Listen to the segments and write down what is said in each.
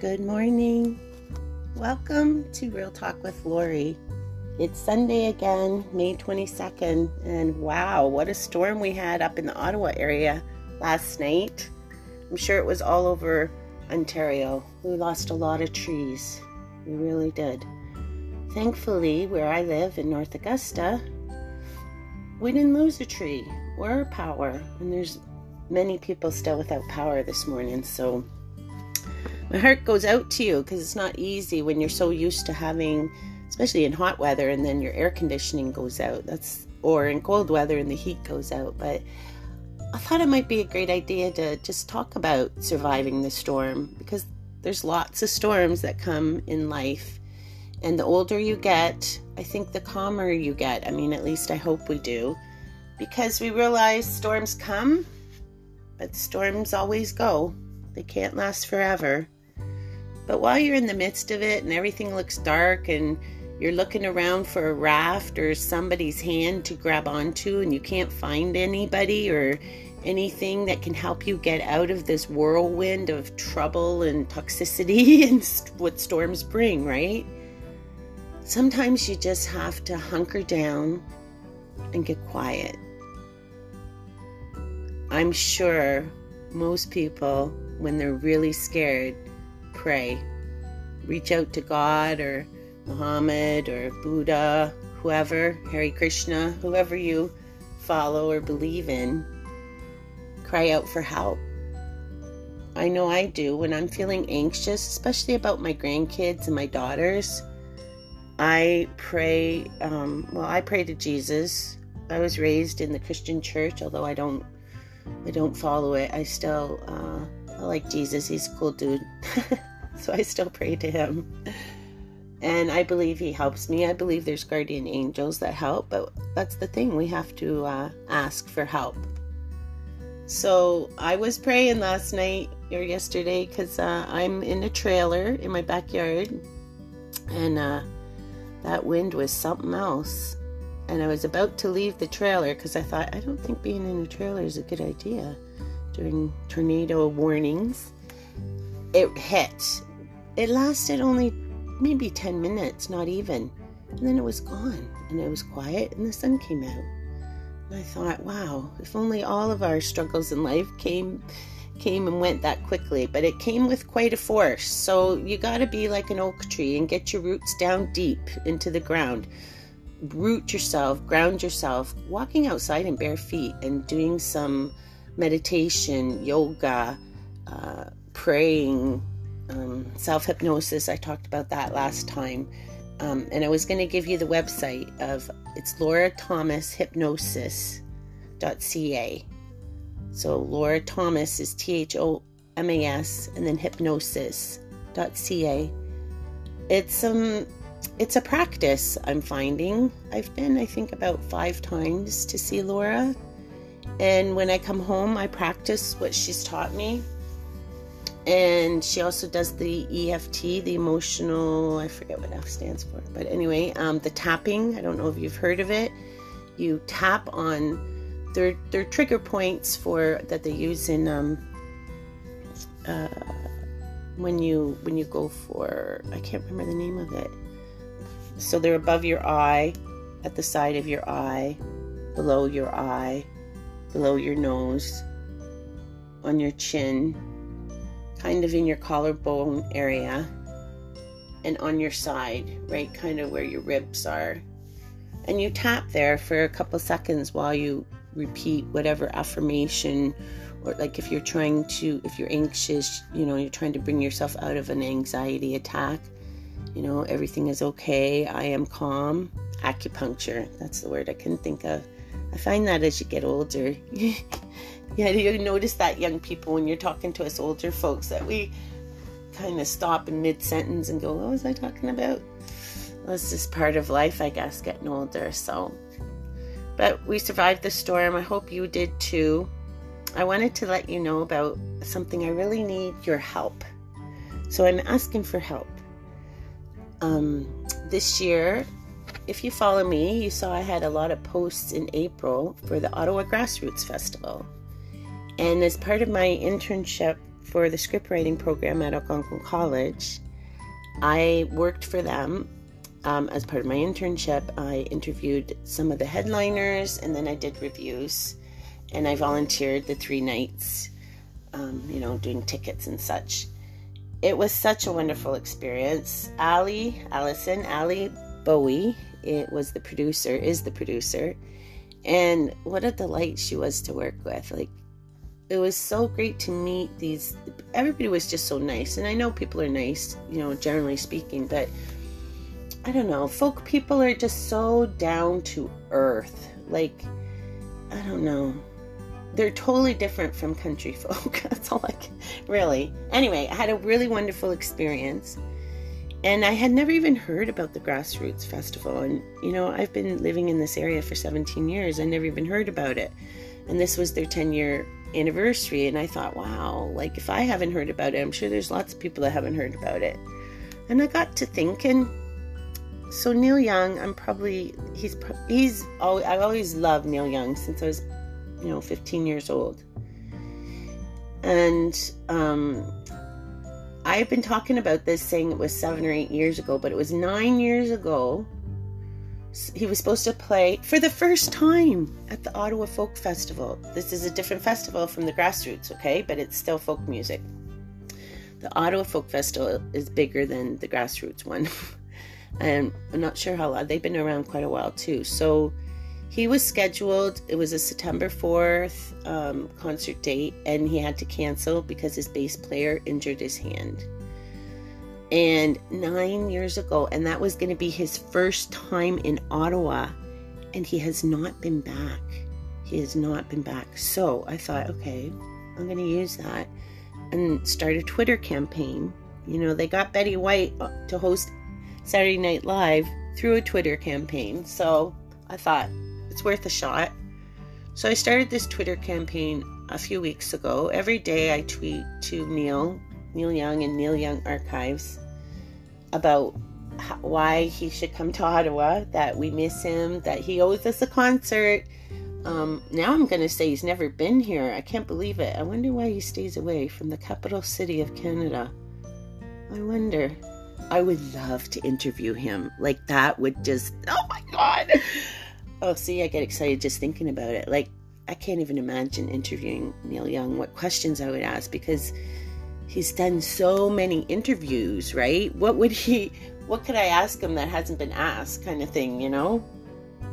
Good morning. Welcome to Real Talk with Lori. It's Sunday again, May 22nd, and wow, what a storm we had up in the Ottawa area last night. I'm sure it was all over Ontario. We lost a lot of trees. We really did. Thankfully, where I live in North Augusta, we didn't lose a tree or power, and there's many people still without power this morning, so my heart goes out to you because it's not easy when you're so used to having, especially in hot weather, and then your air conditioning goes out. That's or in cold weather and the heat goes out. But I thought it might be a great idea to just talk about surviving the storm because there's lots of storms that come in life. And the older you get, I think the calmer you get. I mean, at least I hope we do. Because we realize storms come, but storms always go. They can't last forever. But while you're in the midst of it and everything looks dark and you're looking around for a raft or somebody's hand to grab onto and you can't find anybody or anything that can help you get out of this whirlwind of trouble and toxicity and what storms bring, right? Sometimes you just have to hunker down and get quiet. I'm sure most people, when they're really scared, pray. Reach out to God or Muhammad or Buddha, whoever, Hare Krishna, whoever you follow or believe in. Cry out for help. I know I do when I'm feeling anxious, especially about my grandkids and my daughters. I pray, um, well, I pray to Jesus. I was raised in the Christian church, although I don't, I don't follow it. I still, uh, like Jesus. He's cool dude. so I still pray to him. And I believe he helps me. I believe there's guardian angels that help, but that's the thing. We have to uh, ask for help. So I was praying last night or yesterday because uh, I'm in a trailer in my backyard, and uh, that wind was something else. And I was about to leave the trailer because I thought, I don't think being in a trailer is a good idea during tornado warnings. It hit it lasted only maybe 10 minutes, not even. And then it was gone and it was quiet and the sun came out. And I thought, wow, if only all of our struggles in life came came and went that quickly, but it came with quite a force. So you got to be like an oak tree and get your roots down deep into the ground. Root yourself, ground yourself, walking outside in bare feet and doing some meditation, yoga, uh, praying, um, self hypnosis. I talked about that last time. Um, and I was going to give you the website of it's Laura Thomas Hypnosis.ca. So Laura Thomas is T H O M A S and then hypnosis.ca. It's um it's a practice I'm finding. I've been I think about 5 times to see Laura. And when I come home, I practice what she's taught me and she also does the EFT, the emotional, I forget what F stands for, but anyway, um, the tapping. I don't know if you've heard of it. You tap on their their trigger points for that they use in um, uh, when you when you go for I can't remember the name of it. So they're above your eye, at the side of your eye, below your eye, below your nose, on your chin, kind of in your collarbone area and on your side, right kind of where your ribs are. And you tap there for a couple seconds while you repeat whatever affirmation or like if you're trying to if you're anxious, you know, you're trying to bring yourself out of an anxiety attack. You know, everything is okay. I am calm. Acupuncture, that's the word I can think of. I find that as you get older, yeah, you notice that young people when you're talking to us older folks that we kind of stop in mid sentence and go, What was I talking about? Well, it's just part of life, I guess, getting older. So, but we survived the storm. I hope you did too. I wanted to let you know about something I really need your help. So, I'm asking for help. Um, this year, if you follow me, you saw I had a lot of posts in April for the Ottawa Grassroots Festival. And as part of my internship for the script writing program at Algonquin College. I worked for them um, as part of my internship. I interviewed some of the headliners and then I did reviews. And I volunteered the three nights, um, you know, doing tickets and such. It was such a wonderful experience. Ali, Allison, Ali Bowie, it was the producer, is the producer. And what a delight she was to work with. Like, it was so great to meet these everybody was just so nice. And i know people are nice you know generally speaking but i don't know folk people are just so down to earth. Like i don't know. They're totally different from country folk. That's all like really. Anyway i had a really wonderful experience and i had never even heard about the grassroots festival and you know i've been living in this area for 17 years i never even heard about it and this was their 10 year anniversary and I thought, wow, like if I haven't heard about it, I'm sure there's lots of people that haven't heard about it. And I got to thinking, so Neil Young, I'm probably he's he's always, I've always loved Neil Young since I was, you know, 15 years old. And um I've been talking about this saying it was 7 or 8 years ago, but it was 9 years ago he was supposed to play for the first time at the Ottawa Folk Festival. This is a different festival from the grassroots, okay, but it's still folk music. The Ottawa Folk Festival is bigger than the grassroots one. and I'm not sure how long. They've been around quite a while too. So he was scheduled. It was a September 4th um, concert date, and he had to cancel because his bass player injured his hand and nine years ago, and that was going to be his first time in Ottawa, and he has not been back. He has not been back. So I thought, okay, I'm going to use that and start a Twitter campaign. You know, they got Betty White uh, to host Saturday Night Live through a Twitter campaign. So I thought it's worth a shot. So I started this Twitter campaign a few weeks ago. Every day I tweet to Neil Neil Young and Neil Young Archives about why he should come to Ottawa, that we miss him, that he owes us a concert. Um, now I'm going to say he's never been here. I can't believe it. I wonder why he stays away from the capital city of Canada. I wonder. I would love to interview him. Like, that would just, oh my God. Oh, see, I get excited just thinking about it. Like, I can't even imagine interviewing Neil Young, what questions I would ask, because he's done so many interviews, right? What would he what could I ask him that hasn't been asked kind of thing, you know?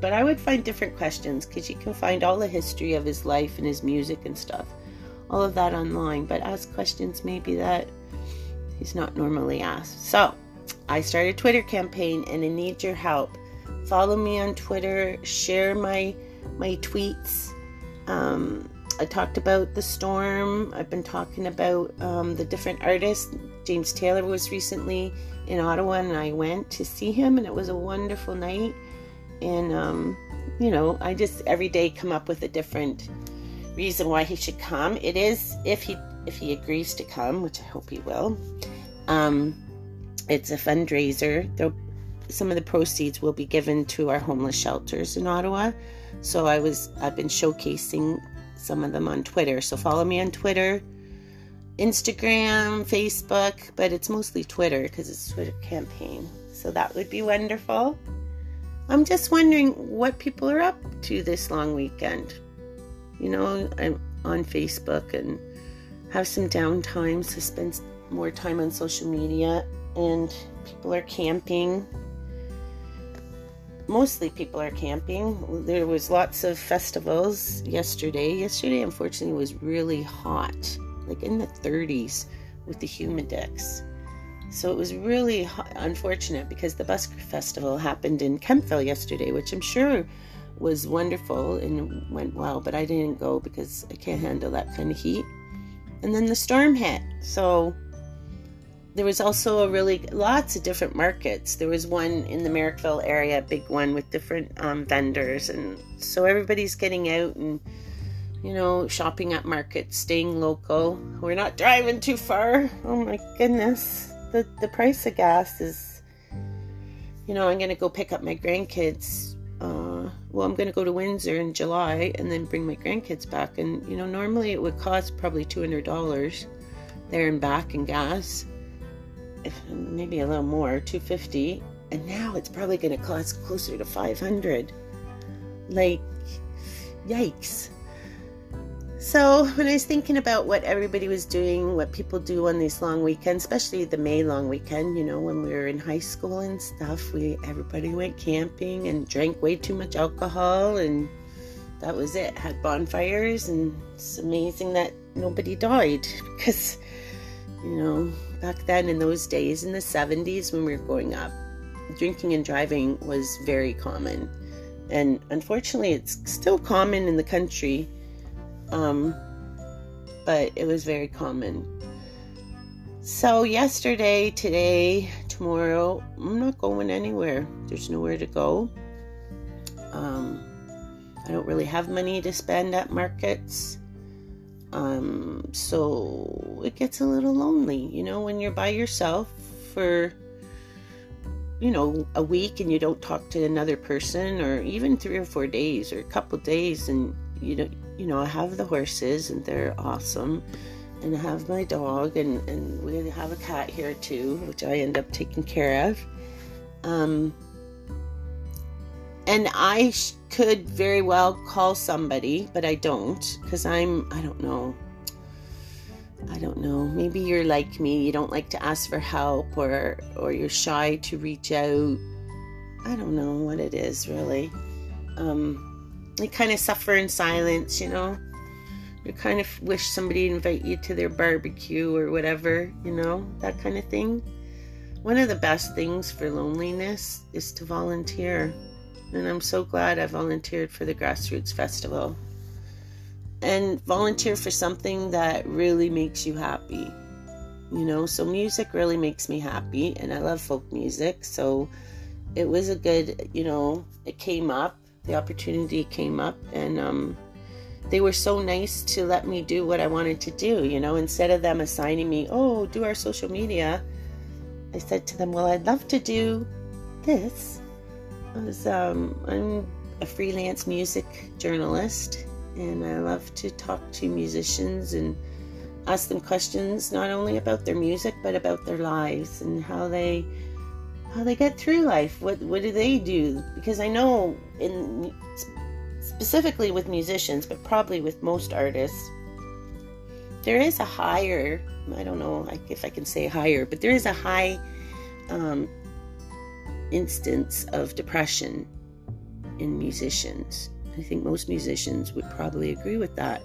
But I would find different questions cuz you can find all the history of his life and his music and stuff. All of that online, but ask questions maybe that he's not normally asked. So, I started a Twitter campaign and I need your help. Follow me on Twitter, share my my tweets. Um, I talked about the storm. I've been talking about um, the different artists. James Taylor was recently in Ottawa, and I went to see him, and it was a wonderful night. And um, you know, I just every day come up with a different reason why he should come. It is if he if he agrees to come, which I hope he will. Um, it's a fundraiser. There'll, some of the proceeds will be given to our homeless shelters in Ottawa. So I was I've been showcasing some of them on Twitter. So follow me on Twitter, Instagram, Facebook, but it's mostly Twitter because it's a Twitter campaign. So that would be wonderful. I'm just wondering what people are up to this long weekend. You know, I'm on Facebook and have some downtime, so spend more time on social media, and people are camping mostly people are camping. There was lots of festivals yesterday. Yesterday, unfortunately, was really hot, like in the 30s with the humidex. So it was really hot, unfortunate because the Busker Festival happened in Kemptville yesterday, which I'm sure was wonderful and went well, but I didn't go because I can't handle that kind of heat. And then the storm hit. So there was also a really lots of different markets. There was one in the Merrickville area, a big one with different um, vendors, and so everybody's getting out and you know shopping at markets, staying local. We're not driving too far. Oh my goodness, the the price of gas is. You know, I'm gonna go pick up my grandkids. Uh, well, I'm gonna go to Windsor in July and then bring my grandkids back. And you know, normally it would cost probably two hundred dollars there and back in gas. Maybe a little more, 250 and now it's probably going to cost closer to 500 like yikes. So when i was thinking about what everybody was doing what people do on these long weekends especially the may long weekend you know when we were in high school and stuff we everybody went camping and drank way too much alcohol and that was it. Had bonfires and it's amazing that nobody died because you know back then in those days in the 70s when we were growing up drinking and driving was very common. And unfortunately, it's still common in the country, um, but it was very common. So, yesterday, today, tomorrow, I'm not going anywhere. There's nowhere to go. Um, I don't really have money to spend at markets. Um, so it gets a little lonely, you know, when you're by yourself for you know a week and you don't talk to another person or even three or four days or a couple days and you know you know i have the horses and they're awesome. And i have my dog and and we have a cat here too which i end up taking care of. Um and i sh- could very well call somebody but i don't because i'm i don't know I don't know. Maybe you're like me. You don't like to ask for help or or you're shy to reach out. I don't know what it is really. Um you kind of suffer in silence, you know. You kind of wish somebody invite you to their barbecue or whatever, you know, that kind of thing. One of the best things for loneliness is to volunteer. And I'm so glad I volunteered for the Grassroots Festival and volunteer for something that really makes you happy. You know, so music really makes me happy, and I love folk music. So it was a good, you know, it came up, the opportunity came up, and um, they were so nice to let me do what I wanted to do. You know, instead of them assigning me, oh, do our social media, I said to them, well, I'd love to do this. Was, um, I'm a freelance music journalist and I love to talk to musicians and ask them questions not only about their music but about their lives and how they how they get through life. What what do they do? Because I know in specifically with musicians, but probably with most artists, there is a higher I don't know if I can say higher, but there is a high um, instance of depression in musicians I think most musicians would probably agree with that.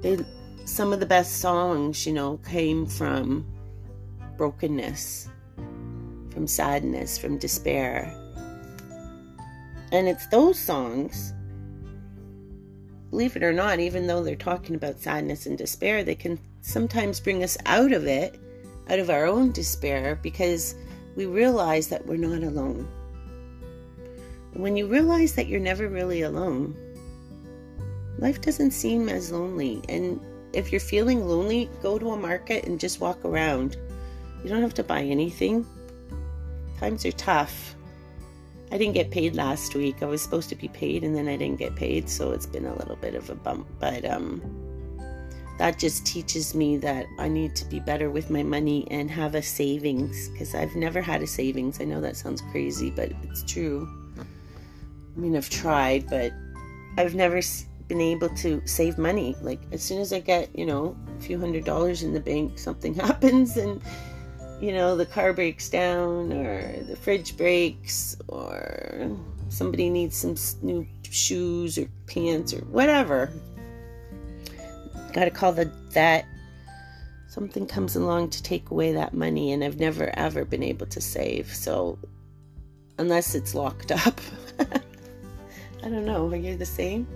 They, some of the best songs, you know, came from brokenness, from sadness, from despair. And it's those songs, believe it or not, even though they're talking about sadness and despair, they can sometimes bring us out of it, out of our own despair, because we realize that we're not alone when you realize that you're never really alone, life doesn't seem as lonely. And if you're feeling lonely, go to a market and just walk around. You don't have to buy anything. Times are tough. I didn't get paid last week. I was supposed to be paid and then I didn't get paid, so it's been a little bit of a bump. But um that just teaches me that I need to be better with my money and have a savings because I've never had a savings. I know that sounds crazy, but it's true. I mean, I've tried, but I've never been able to save money. Like, as soon as I get, you know, a few hundred dollars in the bank, something happens and, you know, the car breaks down or the fridge breaks or somebody needs some new shoes or pants or whatever. Got to call the vet. Something comes along to take away that money, and I've never ever been able to save. So, unless it's locked up. I don't know. Are you the same?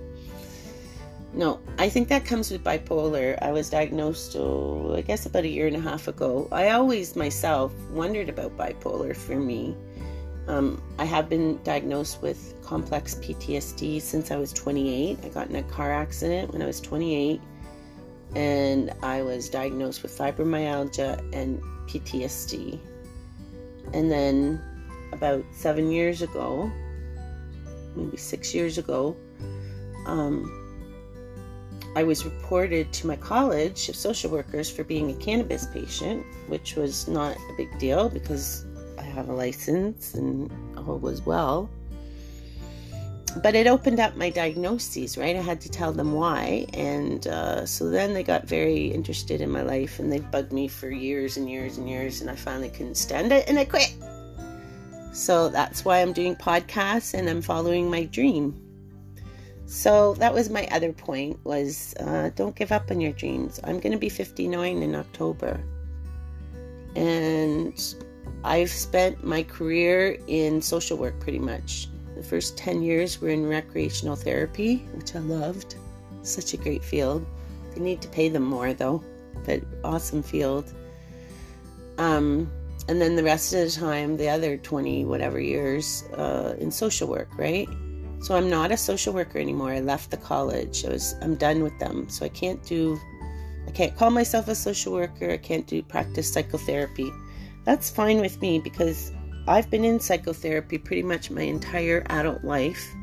No, I think that comes with bipolar. I was diagnosed, oh, I guess, about a year and a half ago. I always myself wondered about bipolar for me. Um, I have been diagnosed with complex PTSD since I was 28. I got in a car accident when I was 28, and I was diagnosed with fibromyalgia and PTSD. And then about seven years ago, maybe six years ago, um, I was reported to my college of social workers for being a cannabis patient, which was not a big deal because I have a license and all was well. But it opened up my diagnoses, right? I had to tell them why. And uh, so then they got very interested in my life and they bugged me for years and years and years. And I finally couldn't stand it and I quit. So that's why I'm doing podcasts and I'm following my dream. So that was my other point was uh, don't give up on your dreams. I'm going to be 59 in October. And I've spent my career in social work pretty much. The first 10 years were in recreational therapy, which I loved. Such a great field. They need to pay them more though, but awesome field. Um, and then the rest of the time, the other 20 whatever years uh, in social work, right? So I'm not a social worker anymore. I left the college. I was I'm done with them. So I can't do I can't call myself a social worker. I can't do practice psychotherapy. That's fine with me because I've been in psychotherapy pretty much my entire adult life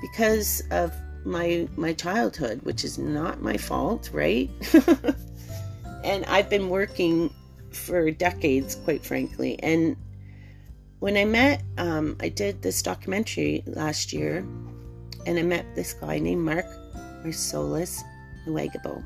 because of my my childhood, which is not my fault, right? and I've been working for decades, quite frankly. And when I met, um, I did this documentary last year, and I met this guy named Mark Marsolais Nahwegahbow.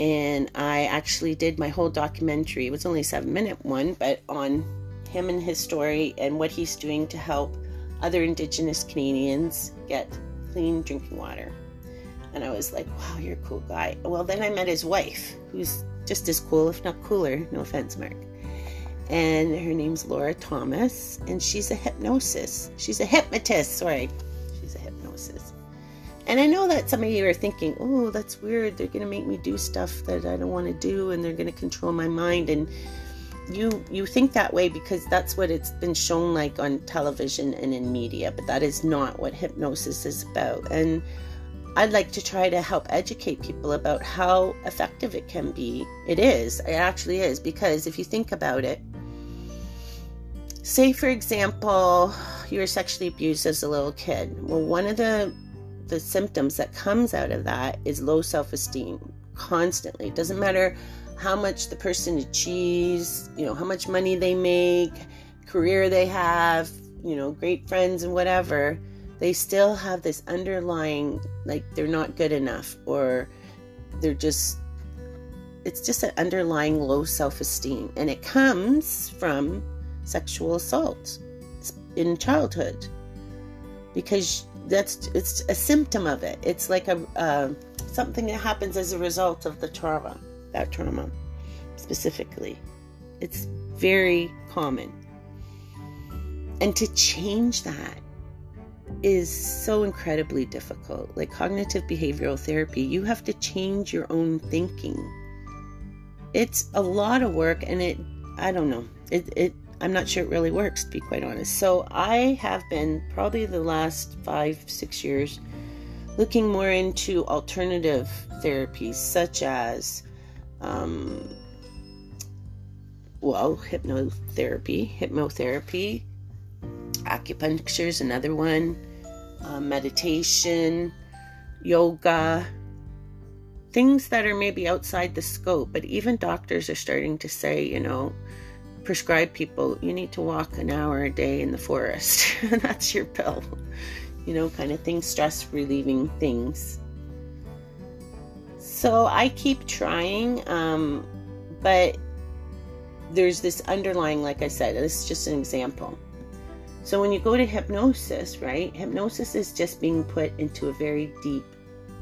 And I actually did my whole documentary. It was only a seven minute one, but on him and his story and what he's doing to help other Indigenous Canadians get clean drinking water. And I was like, wow, you're a cool guy. Well, then I met his wife, who's just as cool, if not cooler. No offense, Mark and her name's Laura Thomas, and she's a hypnosis. She's a hypnotist, sorry. And I know that some of you are thinking, oh, that's weird. They're going to make me do stuff that I don't want to do, and they're going to control my mind. And you you think that way because that's what it's been shown like on television and in media, but that is not what hypnosis is about. And I'd like to try to help educate people about how effective it can be. It is, it actually is, because if you think about it, say for example you were sexually abused as a little kid well one of the the symptoms that comes out of that is low self-esteem constantly. It doesn't matter how much the person achieves you know how much money they make career they have you know great friends and whatever they still have this underlying like they're not good enough or they're just it's just an underlying low self-esteem. And it comes from sexual assault in childhood because that's it's a symptom of it. It's like a uh, something that happens as a result of the trauma that trauma specifically. It's very common. And to change that is so incredibly difficult. Like cognitive behavioral therapy you have to change your own thinking. It's a lot of work and it i don't know. It, it I'm not sure it really works, to be quite honest. So I have been probably the last five, six years looking more into alternative therapies, such as, um, well, hypnotherapy, hypnotherapy, acupuncture is another one, uh, meditation, yoga, things that are maybe outside the scope. But even doctors are starting to say, you know, prescribe people you need to walk an hour a day in the forest. That's your pill. You know, kind of things, stress relieving things. So I keep trying, um, but there's this underlying, like I said, this is just an example. So when you go to hypnosis, right, hypnosis is just being put into a very deep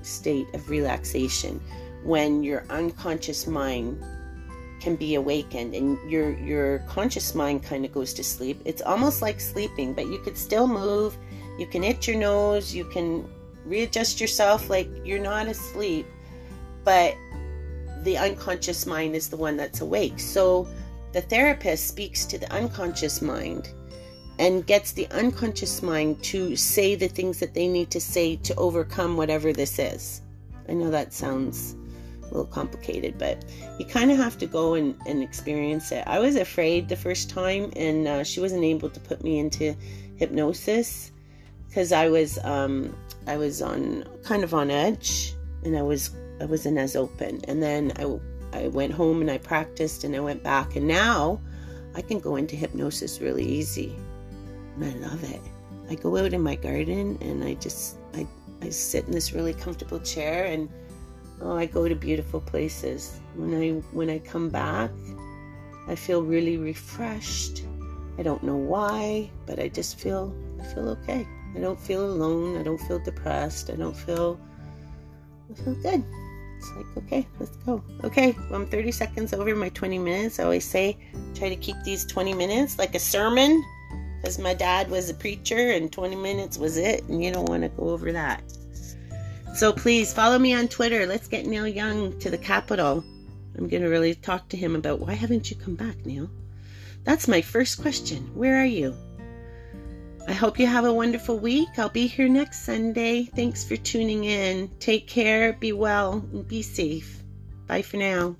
state of relaxation when your unconscious mind can be awakened and your your conscious mind kind of goes to sleep. It's almost like sleeping, but you could still move. You can itch your nose, you can readjust yourself like you're not asleep, but the unconscious mind is the one that's awake. So the therapist speaks to the unconscious mind and gets the unconscious mind to say the things that they need to say to overcome whatever this is. I know that sounds a little complicated, but you kind of have to go and, and experience it. I was afraid the first time, and uh, she wasn't able to put me into hypnosis. because I was um, I was on kind of on edge, and I was I wasn't as open. And then I I went home and I practiced, and I went back, and now I can go into hypnosis really easy, and I love it. I go out in my garden and I just I I sit in this really comfortable chair and oh I go to beautiful places. When I when I come back, I feel really refreshed. I don't know why, but I just feel I feel okay. I don't feel alone. I don't feel depressed. I don't feel I feel good. It's like, okay, let's go. Okay, I'm 30 seconds over my 20 minutes. I always say try to keep these 20 minutes like a sermon because my dad was a preacher and 20 minutes was it, and you don't want to go over that. So please follow me on Twitter. Let's get Neil Young to the Capital. I'm going to really talk to him about why haven't you come back, Neil? That's my first question. Where are you? I hope you have a wonderful week. I'll be here next Sunday. Thanks for tuning in. Take care, be well, and be safe. Bye for now.